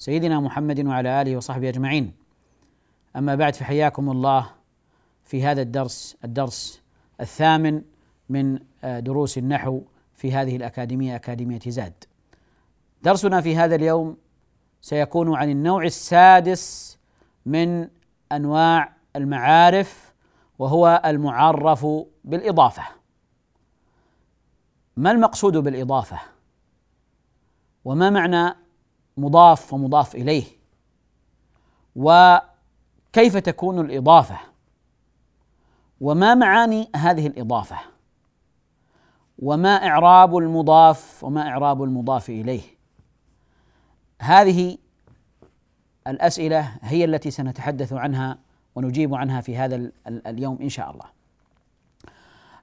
سيدنا محمد وعلى آله وصحبه أجمعين. أما بعد فحياكم الله في هذا الدرس الدرس الثامن من آه، دروس النحو في هذه الأكاديمية أكاديمية زاد. درسنا في هذا اليوم سيكون عن النوع السادس من أنواع المعارف وهو المعرف بالإضافة. ما المقصود بالإضافة؟ وما معنى مضاف ومضاف إليه. وكيف تكون الإضافة؟ وما معاني هذه الإضافة؟ وما إعراب المضاف وما إعراب المضاف إليه؟ هذه الأسئلة هي التي سنتحدث عنها ونجيب عنها في هذا اليوم إن شاء الله.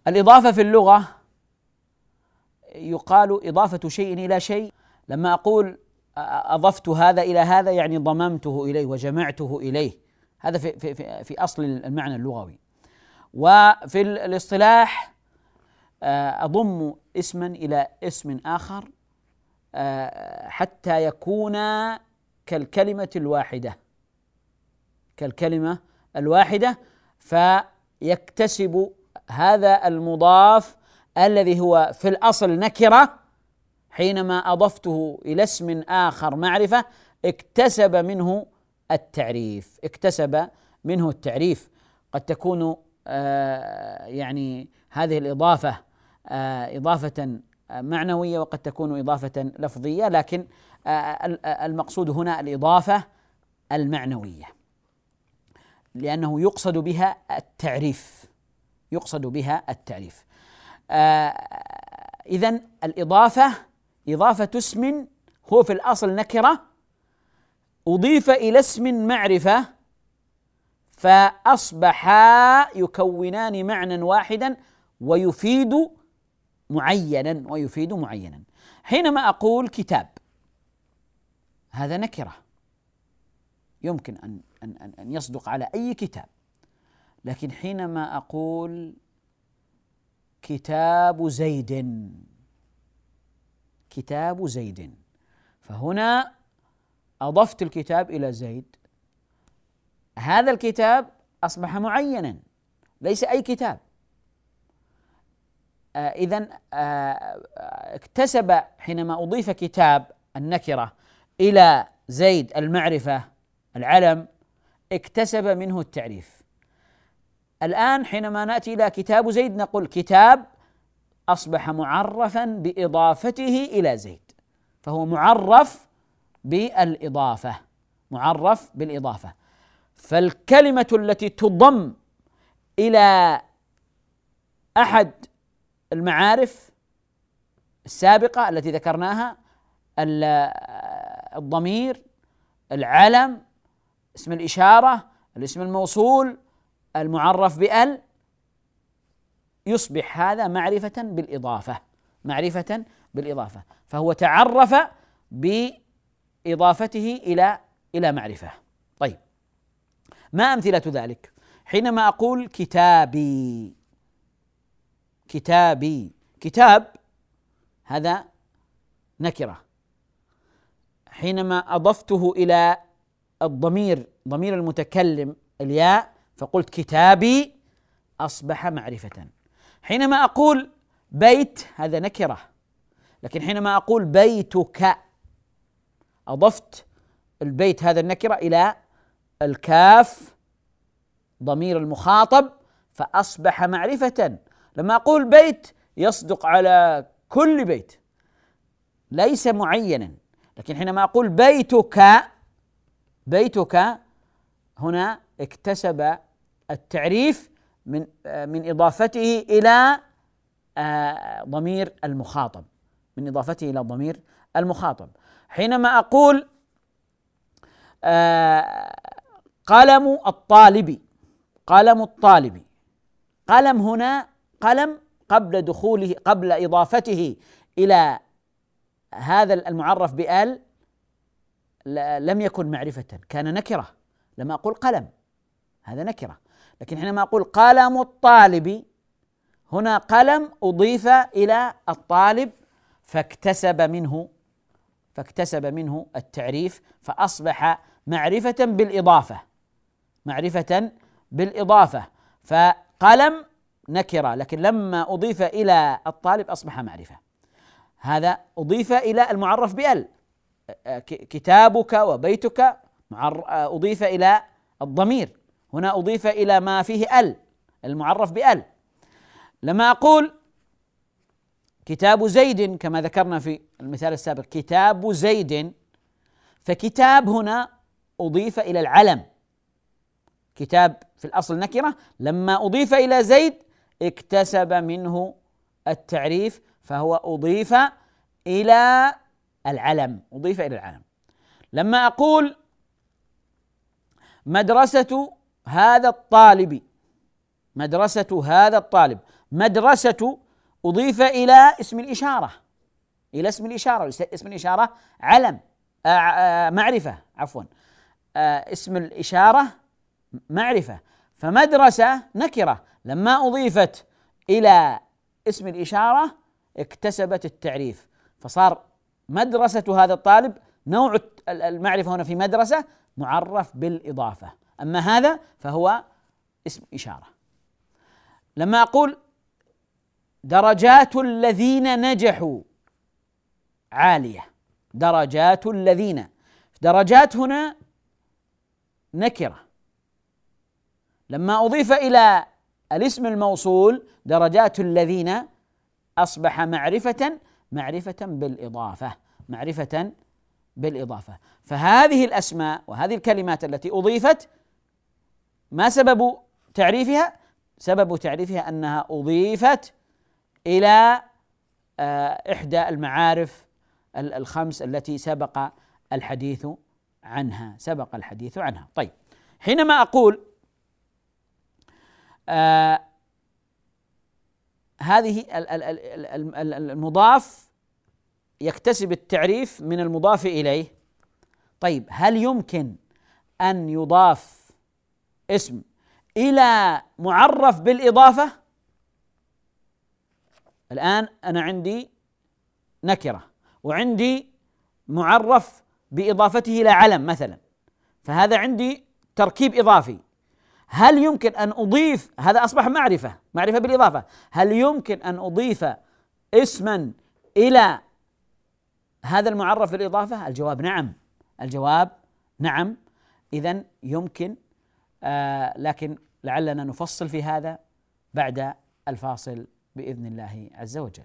الإضافة في اللغة يقال إضافة شيء إلى شيء. لما أقول أضفت هذا إلى هذا يعني ضممته إليه وجمعته إليه. هذا في, في, في أصل المعنى اللغوي. وفي الاصطلاح أضم اسما إلى اسم آخر آه، حتى يكون كالكلمة الواحدة. كالكلمة الواحدة فيكتسب هذا المضاف الذي هو في الأصل نكرة حينما أضفته إلى اسم آخر معرفة اكتسب منه التعريف اكتسب منه التعريف. قد تكون آه، يعني هذه الإضافة آه، إضافة معنوية وقد تكون إضافة لفظية لكن آه، المقصود هنا الإضافة المعنوية لأنه يقصد بها التعريف يقصد بها التعريف. إذا الإضافة إضافة اسم هو في الأصل نكرة أضيف إلى اسم معرفة فأصبحا يكونان معنى واحدا ويفيد معينا ويفيد معينا. حينما أقول كتاب هذا نكرة. يمكن أن أن أن يصدق على أي كتاب. لكن حينما أقول كتاب زيد كتاب زيد. فهنا أضفت الكتاب إلى زيد. هذا الكتاب أصبح معينا ليس أي كتاب. آه إذا آه اكتسب حينما أضيف كتاب النكرة إلى زيد المعرفة العلم اكتسب منه التعريف. الآن حينما نأتي إلى كتاب زيد نقول كتاب أصبح معرفا بإضافته إلى زيد. فهو معرف بالإضافة معرف بالإضافة. فالكلمة التي تضم إلى أحد المعارف السابقة التي ذكرناها الضمير العلم اسم الإشارة الاسم الموصول المعرف بأل يصبح هذا معرفة بالإضافة معرفة بالإضافة. فهو تعرف بإضافته إلى إلى معرفة. طيب. ما أمثلة ذلك؟ حينما أقول كتابي كتابي كتاب هذا نكرة. حينما أضفته إلى الضمير ضمير المتكلم الياء فقلت كتابي أصبح معرفة. حينما أقول بيت هذا نكرة. لكن حينما أقول بيتك أضفت البيت هذا النكرة إلى الكاف ضمير المخاطب فأصبح معرفة. لما أقول بيت يصدق على كل بيت ليس معينا. لكن حينما أقول بيتك بيتك هنا اكتسب التعريف من من إضافته إلى آه، ضمير المخاطب. من إضافته إلى ضمير المخاطب. حينما أقول آه، قلم الطالب قلم الطالب. قلم هنا قلم قبل دخوله قبل إضافته إلى هذا المعرف بآل لم يكن معرفة كان نكرة. لما أقول قلم هذا نكرة. لكن حينما أقول قلم الطالب هنا قلم أضيف إلى الطالب فاكتسب منه فاكتسب منه التعريف فأصبح معرفة بالإضافة معرفة بالإضافة فقلم نكرة لكن لما أضيف إلى الطالب أصبح معرفة. هذا أضيف إلى المعرف بأل كتابك وبيتك أضيف إلى الضمير. هنا أضيف إلى ما فيه أل المعرف بأل. لما أقول كتاب زيد كما ذكرنا في المثال السابق كتاب زيد فكتاب هنا أضيف إلى العلم. كتاب في الأصل نكرة لما أضيف إلى زيد اكتسب منه التعريف فهو أضيف إلى العلم أضيف إلى العلم. لما أقول مدرسة هذا الطالب مدرسة هذا الطالب مدرسة أضيف إلى اسم الإشارة إلى اسم الإشارة اسم الإشارة علم آه، آه، معرفة عفوا آه، اسم الإشارة معرفة فمدرسة نكرة لما أضيفت إلى اسم الإشارة اكتسبت التعريف فصار مدرسة هذا الطالب نوع المعرفة هنا في مدرسة معرف بالإضافة. أما هذا فهو اسم إشارة. لما أقول درجات الذين نجحوا عالية درجات الذين درجات هنا نكرة. لما أضيف إلى الاسم الموصول درجات الذين أصبح معرفة معرفة بالإضافة معرفة بالإضافة. فهذه الأسماء وهذه الكلمات التي أضيفت ما سبب تعريفها؟ سبب تعريفها أنها أضيفت إلى آه، إحدى المعارف الخمس التي سبق الحديث عنها سبق الحديث عنها طيب حينما أقول آه هذه المضاف يكتسب التعريف من المضاف إليه طيب هل يمكن أن يضاف اسم إلى معرف بالإضافة. الآن أنا عندي نكرة وعندي معرف بإضافته إلى علم مثلا فهذا عندي تركيب إضافي. هل يمكن أن أضيف هذا أصبح معرفة معرفة بالإضافة. هل يمكن أن أضيف اسما إلى هذا المعرف بالإضافة؟ الجواب نعم الجواب نعم. اذا يمكن آه لكن لعلنا نفصل في هذا بعد الفاصل بإذن الله عز وجل.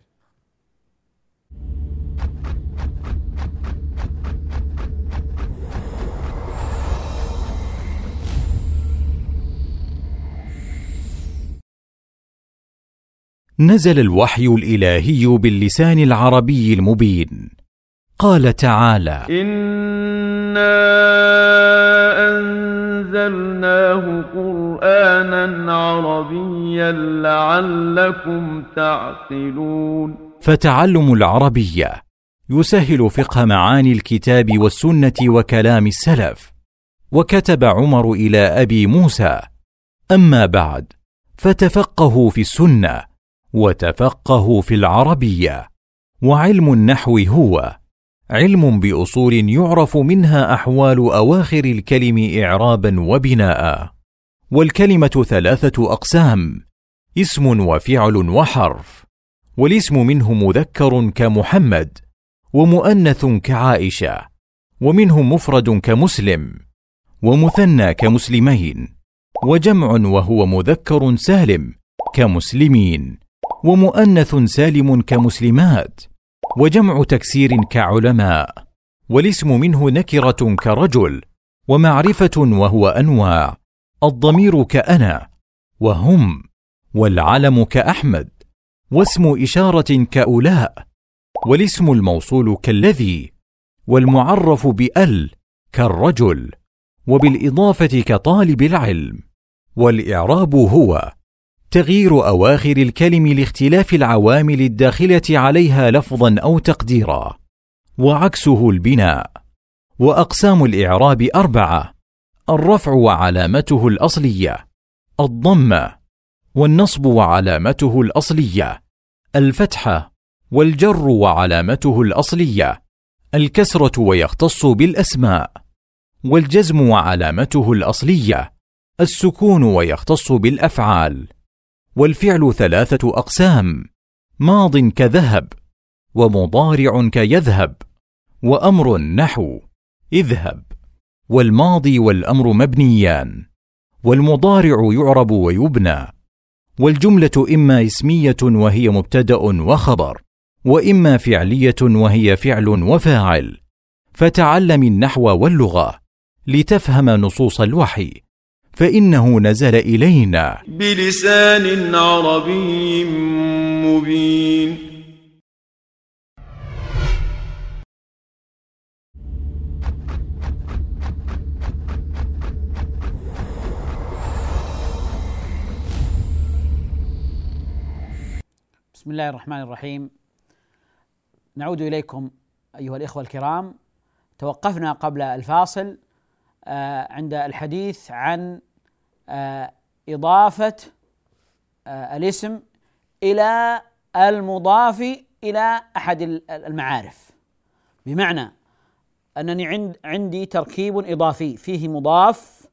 نزل الوحي الإلهي باللسان العربي المبين. قال تعالى انا انزلناه قرانا عربيا لعلكم تعقلون فتعلم العربيه يسهل فقه معاني الكتاب والسنة وكلام السلف وكتب عمر إلى ابي موسى. اما بعد فتفقهوا في السنة وتفقهوا في العربيه وعلم النحو هو. علم بأصول يعرف منها أحوال أواخر الكلم اعرابا وبناء. والكلمة ثلاثة أقسام اسم وفعل وحرف والاسم منه مذكر كمحمد ومؤنث كعائشة ومنه مفرد كمسلم ومثنى كمسلمين وجمع وهو مذكر سالم كمسلمين ومؤنث سالم كمسلمات. وجمع تكسير كعلماء والاسم منه نكرة كرجل ومعرفة وهو انواع الضمير كأنا وهم والعلم كأحمد واسم إشارة كأولاء والاسم الموصول كالذي والمعرف بأل كالرجل وبالإضافة كطالب العلم والإعراب هو. تغيير أواخر الكلم لاختلاف العوامل الداخلة عليها لفظا أو تقديرا. وعكسه البناء. وأقسام الإعراب أربعة الرفع وعلامته الأصلية الضمه والنصب وعلامته الأصلية الفتحه والجر وعلامته الأصلية الكسرة ويختص بالأسماء والجزم وعلامته الأصلية السكون ويختص بالأفعال. والفعل ثلاثة أقسام ماض كذهب ومضارع كيذهب وأمر نحو اذهب. والماضي والأمر مبنيان والمضارع يعرب ويبنى والجملة إما اسمية وهي مبتدأ وخبر وإما فعلية وهي فعل وفاعل. فتعلم النحو واللغة لتفهم نصوص الوحي. فإنه نزل إلينا. بلسان عربي مبين. بسم الله الرحمن الرحيم. نعود إليكم أيها الإخوة الكرام. توقفنا قبل الفاصل. عند الحديث عن آه، إضافة آه، الاسم إلى المضاف إلى أحد المعارف. بمعنى أنني عند عندي تركيب إضافي فيه مضاف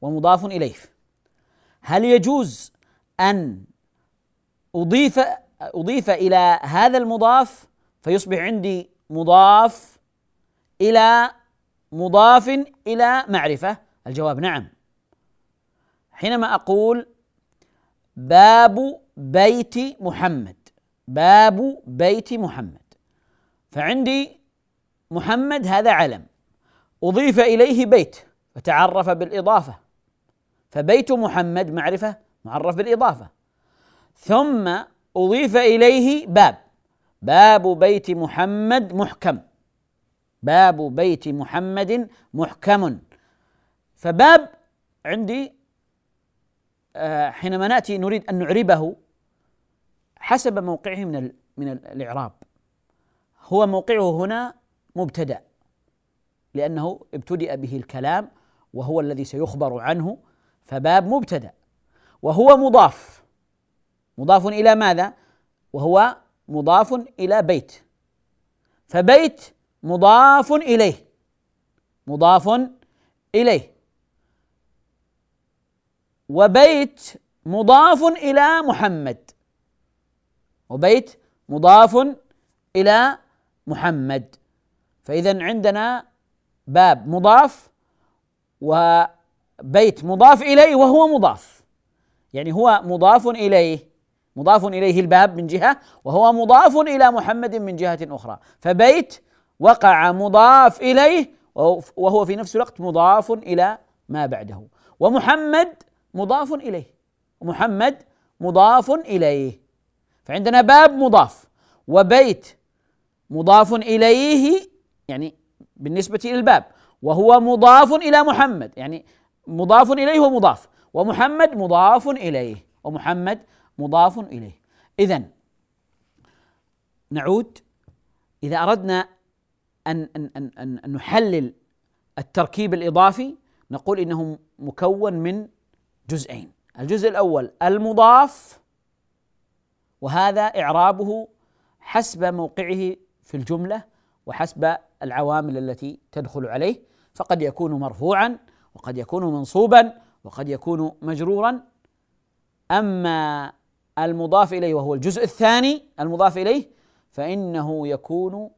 ومضاف إليه. هل يجوز أن أضيف أضيف إلى هذا المضاف فيصبح عندي مضاف إلى مضاف إلى معرفة؟ الجواب نعم. حينما أقول باب بيت محمد باب بيت محمد فعندي محمد هذا علم أضيف إليه بيت فتعرف بالإضافة فبيت محمد معرفة معرف بالإضافة ثم أضيف إليه باب باب بيت محمد محكم. باب بيت محمد محكم. فباب عندي آه، حينما نأتي نريد أن نعربه حسب موقعه من من الإعراب. هو موقعه هنا مبتدأ لأنه ابتدأ به الكلام وهو الذي سيخبر عنه فباب مبتدأ. وهو مضاف. مضاف إلى ماذا؟ وهو مضاف إلى بيت. فبيت مضاف إليه. مضاف إليه. وبيت مضاف إلى محمد. وبيت مضاف إلى محمد. فإذا عندنا باب مضاف وبيت مضاف إليه وهو مضاف. يعني هو مضاف إليه. مضاف إليه الباب من جهة وهو مضاف إلى محمد من جهة أخرى. فبيت وقع مضاف إليه وهو في نفس الوقت مضاف إلى ما بعده. ومحمد مضاف إليه. محمد مضاف إليه. فعندنا باب مضاف. وبيت مضاف إليه يعني بالنسبة إلى الباب. وهو مضاف إلى محمد. يعني مضاف إليه ومضاف ومحمد مضاف إليه. ومحمد مضاف إليه. اذا نعود إذا أردنا ان ان ان, أن نحلل التركيب الإضافي نقول إنه مكون من جزئين. الجزء الأول المضاف وهذا إعرابه حسب موقعه في الجملة وحسب العوامل التي تدخل عليه. فقد يكون مرفوعا وقد يكون منصوبا وقد يكون مجرورا. أما المضاف إليه وهو الجزء الثاني المضاف إليه فإنه يكون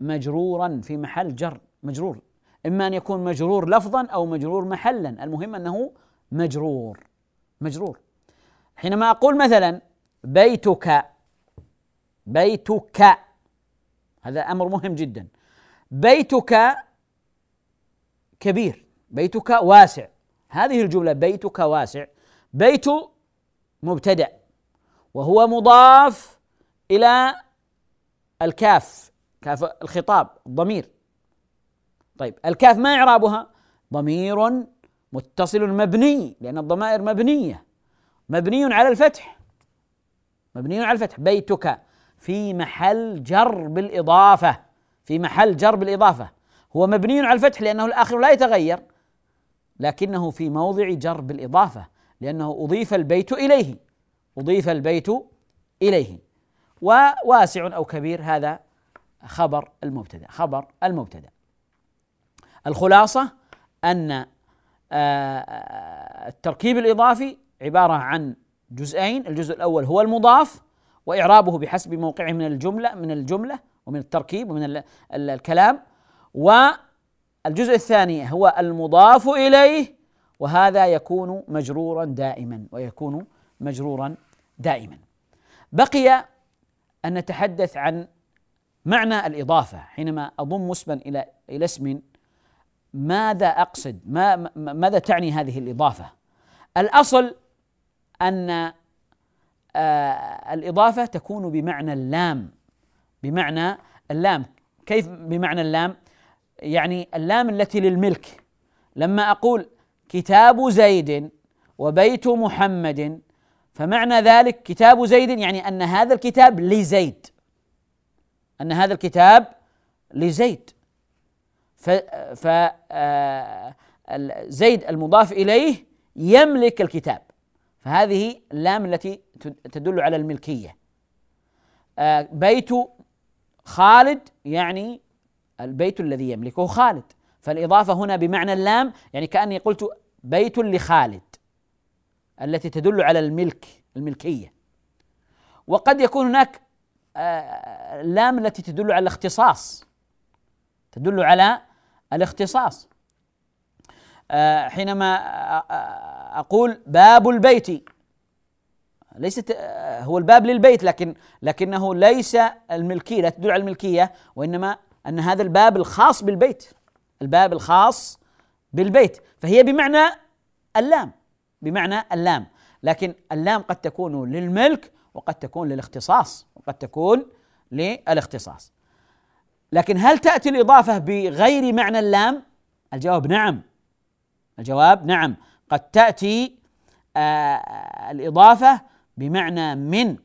مجرورا في محل جر مجرور. إما أن يكون مجرور لفظا أو مجرور محلا. المهم أنه مجرور مجرور. حينما أقول مثلا بيتك بيتك هذا أمر مهم جدا. بيتك كبير بيتك واسع. هذه الجملة بيتك واسع. بيت مبتدأ وهو مضاف إلى الكاف. كاف الخطاب الضمير. طيب الكاف ما إعرابها؟ ضمير متصل مبني لأن الضمائر مبنية. مبني على الفتح. مبني على الفتح. بيتك في محل جر بالإضافة في محل جر بالإضافة هو مبني على الفتح لأنه الآخر لا يتغير لكنه في موضع جر بالإضافة لأنه أضيف البيت إليه. أضيف البيت إليه. وواسع أو كبير هذا خبر المبتدأ خبر المبتدأ. الخلاصة أن آه، التركيب الإضافي عبارة عن جزئين الجزء الأول هو المضاف وإعرابه بحسب موقعه من الجملة من الجملة ومن التركيب ومن الكلام. والجزء الثاني هو المضاف إليه وهذا يكون مجرورا دائما ويكون مجرورا دائما. بقي أن نتحدث عن معنى الإضافة حينما أضم اسما إلى إلى اسم ماذا أقصد؟ ما ماذا تعني هذه الإضافة؟ الأصل أن آه الإضافة تكون بمعنى اللام بمعنى اللام. كيف بمعنى اللام؟ يعني اللام التي للملك. لما أقول كتاب زيد وبيت محمد فمعنى ذلك كتاب زيد يعني أن هذا الكتاب لزيد. أن هذا الكتاب لزيد. ف, ف آه، المضاف إليه يملك الكتاب. فهذه اللام التي تدل على الملكية. آه، بيت خالد يعني البيت الذي يملكه خالد. فالإضافة هنا بمعنى اللام يعني كأني قلت بيت لخالد التي تدل على الملك الملكية. وقد يكون هناك اللام آه، التي تدل على الاختصاص. تدل على الاختصاص. آه، حينما أقول باب البيت. ليست هو الباب للبيت لكن لكنه ليس الملكية لا تدل على الملكية وإنما أن هذا الباب الخاص بالبيت. الباب الخاص بالبيت. فهي بمعنى اللام بمعنى اللام. لكن اللام قد تكون للملك وقد تكون للاختصاص وقد تكون للاختصاص. لكن هل تأتي الإضافة بغير معنى اللام؟ الجواب نعم. الجواب نعم. قد تأتي آه الإضافة بمعنى من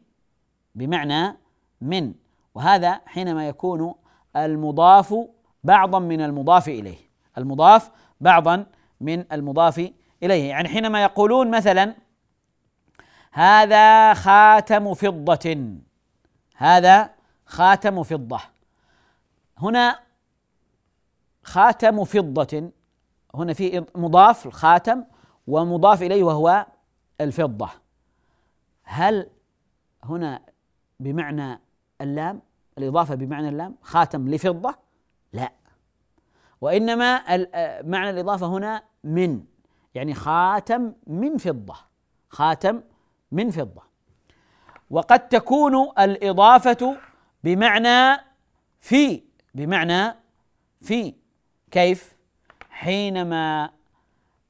بمعنى من. وهذا حينما يكون المضاف بعضا من المضاف إليه. المضاف بعضا من المضاف إليه. يعني حينما يقولون مثلا هذا خاتم فضة. هذا خاتم فضة. هنا خاتم فضة. هنا في مضاف الخاتم ومضاف إليه وهو الفضة. هل هنا بمعنى اللام الإضافة بمعنى اللام خاتم لفضة؟ لا. وإنما معنى الإضافة هنا من يعني خاتم من فضة. خاتم من فضة. وقد تكون الإضافة بمعنى في بمعنى في. كيف؟ حينما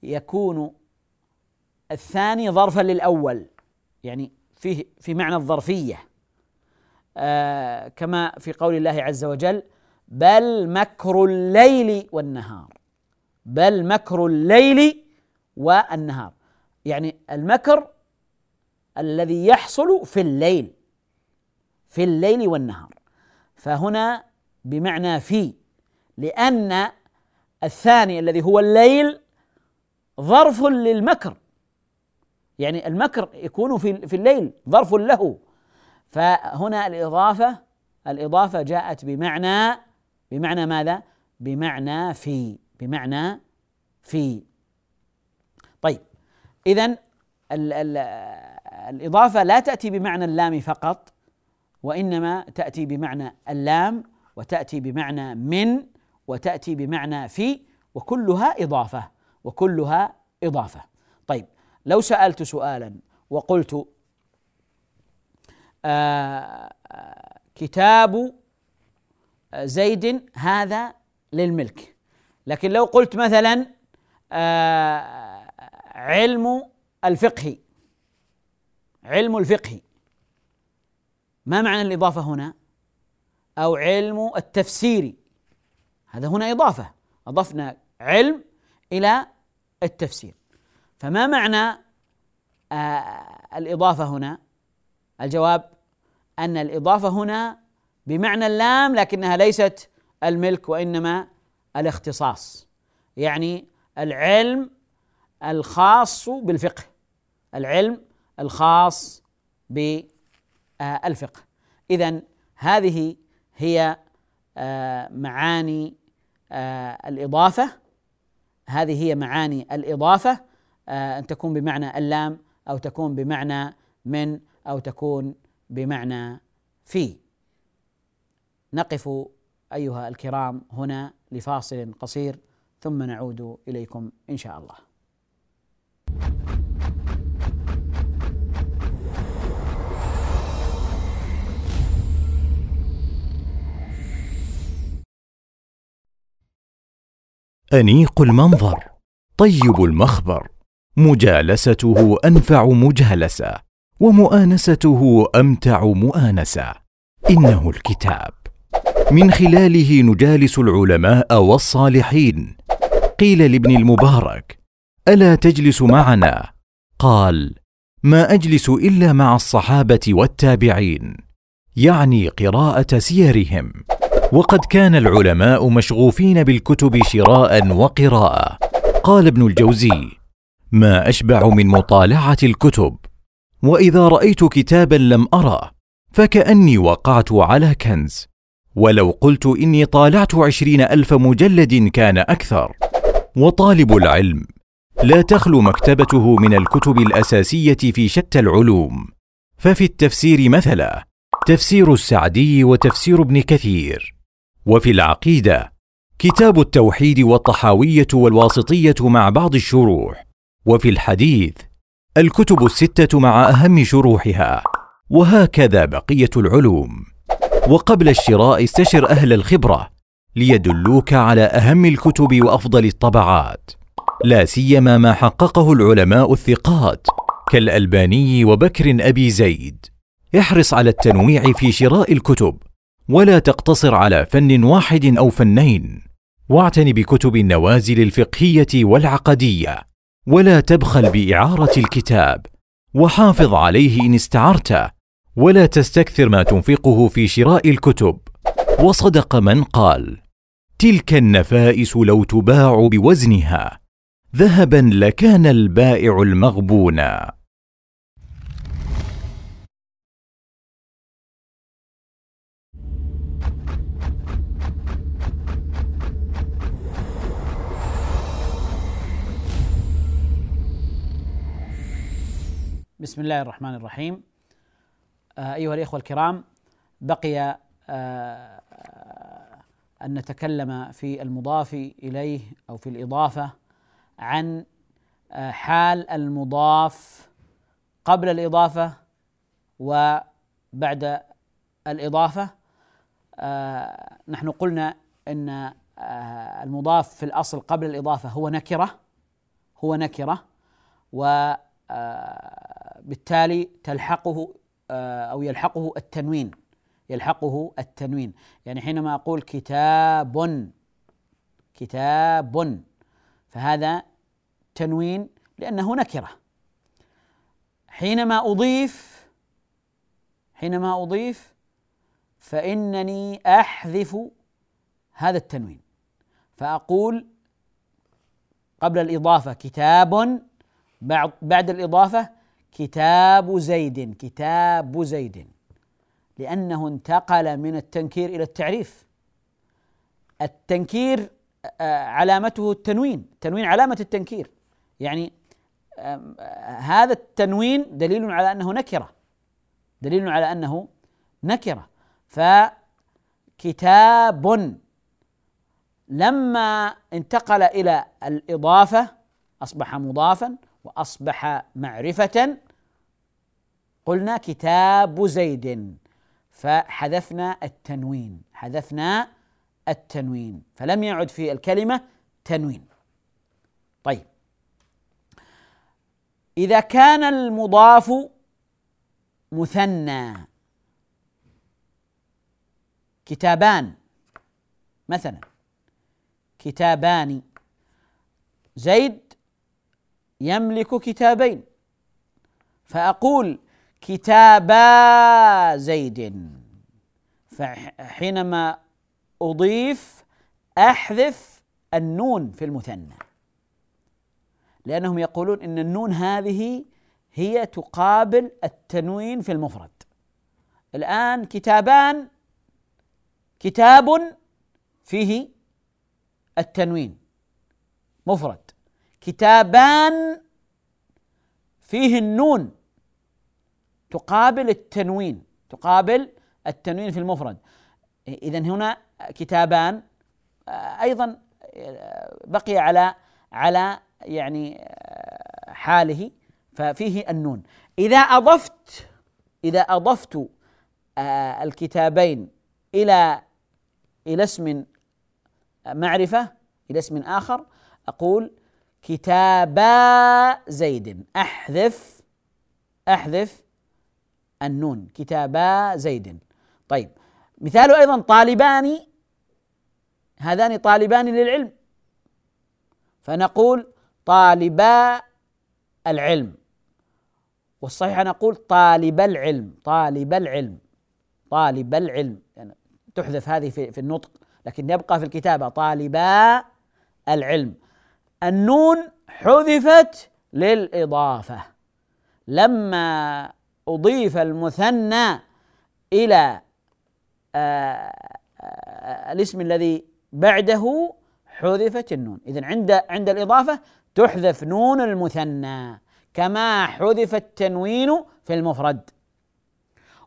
يكون الثاني ظرفا للأول يعني فيه في معنى الظرفية. آه كما في قول الله عز وجل بل مكر الليل والنهار بل مكر الليل والنهار. يعني المكر الذي يحصل في الليل في الليل والنهار. فهنا بمعنى في لأن الثاني الذي هو الليل ظرف للمكر. يعني المكر يكون في في الليل ظرف له. فهنا الإضافة الإضافة جاءت بمعنى بمعنى ماذا؟ بمعنى في بمعنى في. طيب إذا الإضافة لا تأتي بمعنى اللام فقط وإنما تأتي بمعنى اللام وتأتي بمعنى من وتأتي بمعنى في وكلها إضافة وكلها إضافة. طيب لو سألت سؤالا وقلت آه كتاب زيد هذا للملك. لكن لو قلت مثلا آه علم الفقه علم الفقه. ما معنى الإضافة هنا؟ أو علم التفسير. هذا هنا إضافة. أضفنا علم إلى التفسير. فما معنى آه الإضافة هنا؟ الجواب أن الإضافة هنا بمعنى اللام لكنها ليست الملك وإنما الاختصاص. يعني العلم الخاص بالفقه. العلم الخاص بالفقه اذا هذه هي آه، معاني آه، الإضافة. هذه هي معاني الإضافة آه، أن تكون بمعنى اللام أو تكون بمعنى من أو تكون بمعنى في. نقف أيها الكرام هنا لفاصل قصير ثم نعود إليكم إن شاء الله. أنيق المنظر. طيب المخبر. مجالسته أنفع مجالسه ومؤانسته أمتع مؤانسه إنه الكتاب. من خلاله نجالس العلماء والصالحين. قيل لابن المبارك ألا تجلس معنا؟ قال ما أجلس إلا مع الصحابة والتابعين. يعني قراءة سيرهم. وقد كان العلماء مشغوفين بالكتب شراء وقراءه قال ابن الجوزي ما أشبع من مطالعة الكتب وإذا رأيت كتابا لم أرى فكأني وقعت على كنز. ولو قلت إني طالعت عشرين ألف مجلد كان أكثر. وطالب العلم لا تخلو مكتبته من الكتب الأساسية في شتى العلوم. ففي التفسير مثلا تفسير السعدي وتفسير ابن كثير. وفي العقيدة كتاب التوحيد والطحاوية والواسطية مع بعض الشروح وفي الحديث الكتب الستة مع أهم شروحها وهكذا بقية العلوم. وقبل الشراء استشر أهل الخبرة ليدلوك على أهم الكتب وأفضل الطبعات. لا سيما ما حققه العلماء الثقات كالألباني وبكر أبي زيد. احرص على التنويع في شراء الكتب. ولا تقتصر على فن واحد أو فنين. واعتن بكتب النوازل الفقهية والعقدية ولا تبخل بإعارة الكتاب وحافظ عليه إن استعرت ولا تستكثر ما تنفقه في شراء الكتب. وصدق من قال تلك النفائس لو تباع بوزنها ذهبا لكان البائع المغبونا بسم الله الرحمن الرحيم. آه، أيها الإخوة الكرام بقي آه، أن نتكلم في المضاف إليه أو في الإضافة عن آه، حال المضاف قبل الإضافة وبعد الإضافة. نحن قلنا أن المضاف في الأصل قبل الإضافة هو نكرة هو نكرة و بالتالي تلحقه آه، أو يلحقه التنوين يلحقه التنوين. يعني حينما أقول كتاب كتاب فهذا تنوين لأنه نكرة. حينما أضيف حينما أضيف فإنني أحذف هذا التنوين. فأقول قبل الإضافة كتاب بعد بعد الإضافة كتاب زيد كتاب زيد. لأنه انتقل من التنكير إلى التعريف. التنكير آه، علامته التنوين التنوين علامة التنكير. يعني هذا التنوين دليل على أنه نكرة. دليل على أنه نكرة. فكتاب لما انتقل إلى الإضافة أصبح مضافا وأصبح معرفة قلنا كتاب زيد فحذفنا التنوين حذفنا التنوين فلم يعد في الكلمة تنوين. طيب. إذا كان المضاف مثنى كتابان مثلا كتابان زيد يملك كتابين فأقول كتابا زيد. فحينما أضيف أحذف النون في المثنى. لأنهم يقولون إن النون هذه هي تقابل التنوين في المفرد. الآن كتابان كتاب فيه التنوين مفرد. كتابان فيه النون تقابل التنوين تقابل التنوين في المفرد. اذا هنا كتابان أيضا بقي على على يعني حاله ففيه النون. إذا أضفت إذا أضفت الكتابين إلى إلى اسم معرفة إلى اسم آخر أقول كتابا زيد أحذف أحذف النون كتابا زيد. طيب مثاله أيضا طالبان هذان طالبان للعلم. فنقول طالبا العلم. والصحيح نقول طالب العلم طالب العلم طالب العلم. يعني تحذف هذه في, في النطق لكن يبقى في الكتابة طالبا العلم. النون حذفت للإضافة. لما أضيف المثنى إلى آه، آه، الاسم الذي بعده حذفت النون. إذا عند عند الإضافة تحذف نون المثنى كما حذف التنوين في المفرد.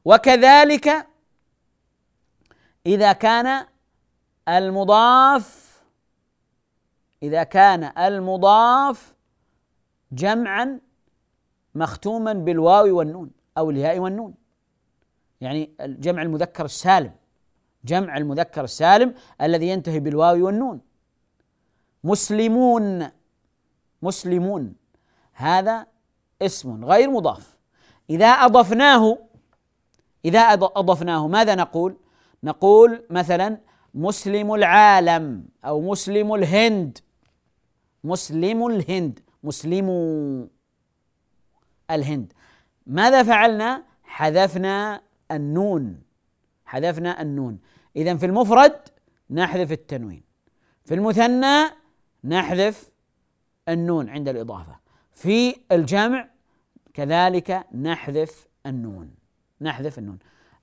وكذلك إذا كان المضاف إذا كان المضاف جمعا مختوما بالواو والنون. أو الياء والنون. يعني جمع المذكر السالم جمع المذكر السالم الذي ينتهي بالواو والنون. مسلمون مسلمون هذا اسم غير مضاف. إذا أضفناه إذا أضفناه ماذا نقول؟ نقول مثلا مسلم العالم أو مسلم الهند. مسلم الهند مسلم الهند. ماذا فعلنا؟ حذفنا النون. حذفنا النون. إذا في المفرد نحذف التنوين. في المثنى نحذف النون عند الإضافة. في الجمع كذلك نحذف النون. نحذف النون.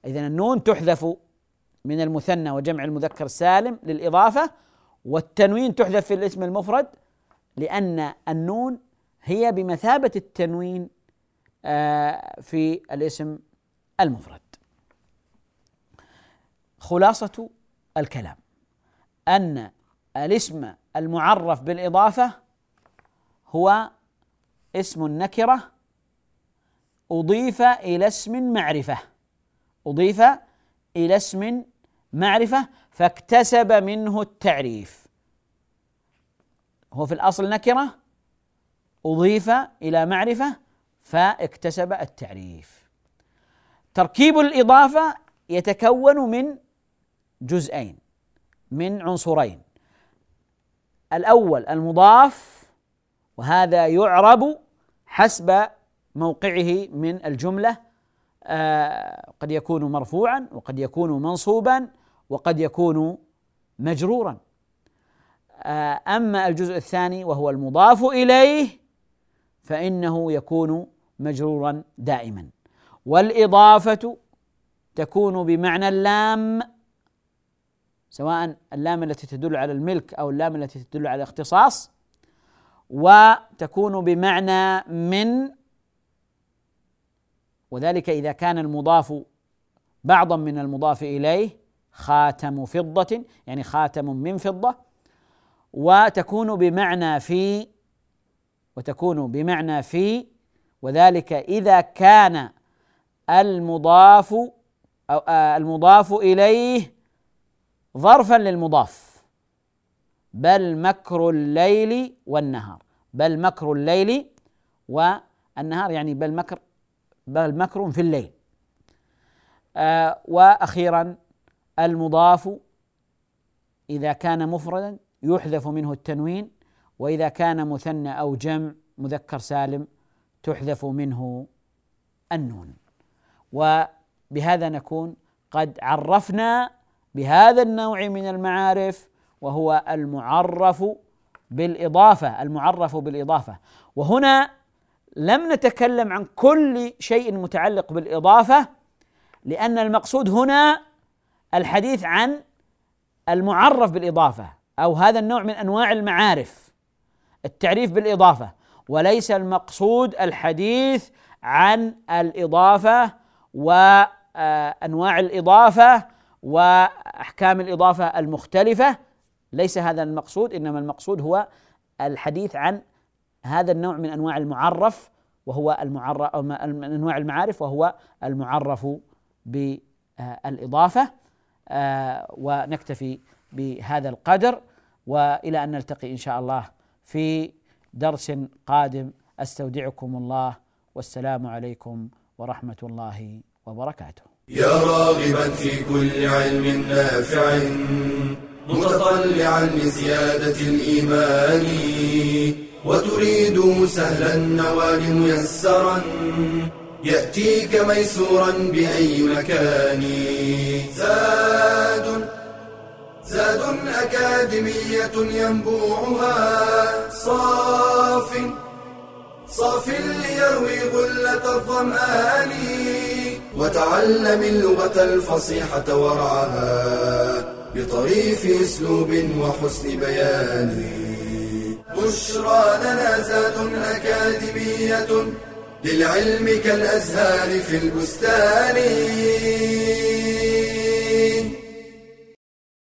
إذا النون تحذف من المثنى وجمع المذكر السالم للإضافة والتنوين تحذف في الاسم المفرد لأن النون هي بمثابة التنوين في الاسم المفرد. خلاصة الكلام. أن الاسم المعرف بالإضافة هو اسم النكرة أضيف إلى اسم معرفة. أضيف إلى اسم معرفة فاكتسب منه التعريف. هو في الأصل نكرة أضيف إلى معرفة فاكتسب التعريف. تركيب الإضافة يتكون من جزئين من عنصرين. الأول المضاف وهذا يعرب حسب موقعه من الجملة آه قد يكون مرفوعا وقد يكون منصوبا وقد يكون مجرورا. آه أما الجزء الثاني وهو المضاف إليه فإنه يكون مجرورا دائما. والإضافة تكون بمعنى اللام سواء اللام التي تدل على الملك أو اللام التي تدل على الاختصاص وتكون بمعنى من وذلك إذا كان المضاف بعضا من المضاف إليه خاتم فضة يعني خاتم من فضة وتكون بمعنى في وتكون بمعنى في وذلك إذا كان المضاف أو آه، المضاف إليه ظرفا للمضاف. بل مكر الليل والنهار. بل مكر الليل والنهار يعني بل مكر بل مكر في الليل. آه وأخيرا المضاف إذا كان مفردا يحذف منه التنوين وإذا كان مثنى أو جمع مذكر سالم تحذف منه النون. وبهذا نكون قد عرفنا بهذا النوع من المعارف وهو المعرف بالإضافة المعرف بالإضافة. وهنا لم نتكلم عن كل شيء متعلق بالإضافة لأن المقصود هنا الحديث عن المعرف بالإضافة أو هذا النوع من أنواع المعارف التعريف بالإضافة. وليس المقصود الحديث عن الإضافة وانواع الإضافة وأحكام الإضافة المختلفة. ليس هذا المقصود إنما المقصود هو الحديث عن هذا النوع من أنواع المعرف وهو المعرف من أنواع المعارف وهو المعرف بالإضافة. آه، ونكتفي بهذا القدر وإلى أن نلتقي إن شاء الله في درس قادم. أستودعكم الله. والسلام عليكم ورحمة الله وبركاته. يا راغبا في كل علم نافع متطلعا لزيادة الإيمان وتريد سهلا النوال ميسرا يأتيك ميسورا بأي مكان. زاد زاد أكاديمية ينبوعها صاف صاف ليروي غلة الظمآن. وتعلم اللغة الفصيحة ورعاها بطريف أسلوب وحسن بيان. بشرى لنا زاد أكاديمية للعلم كالأزهار في البستان.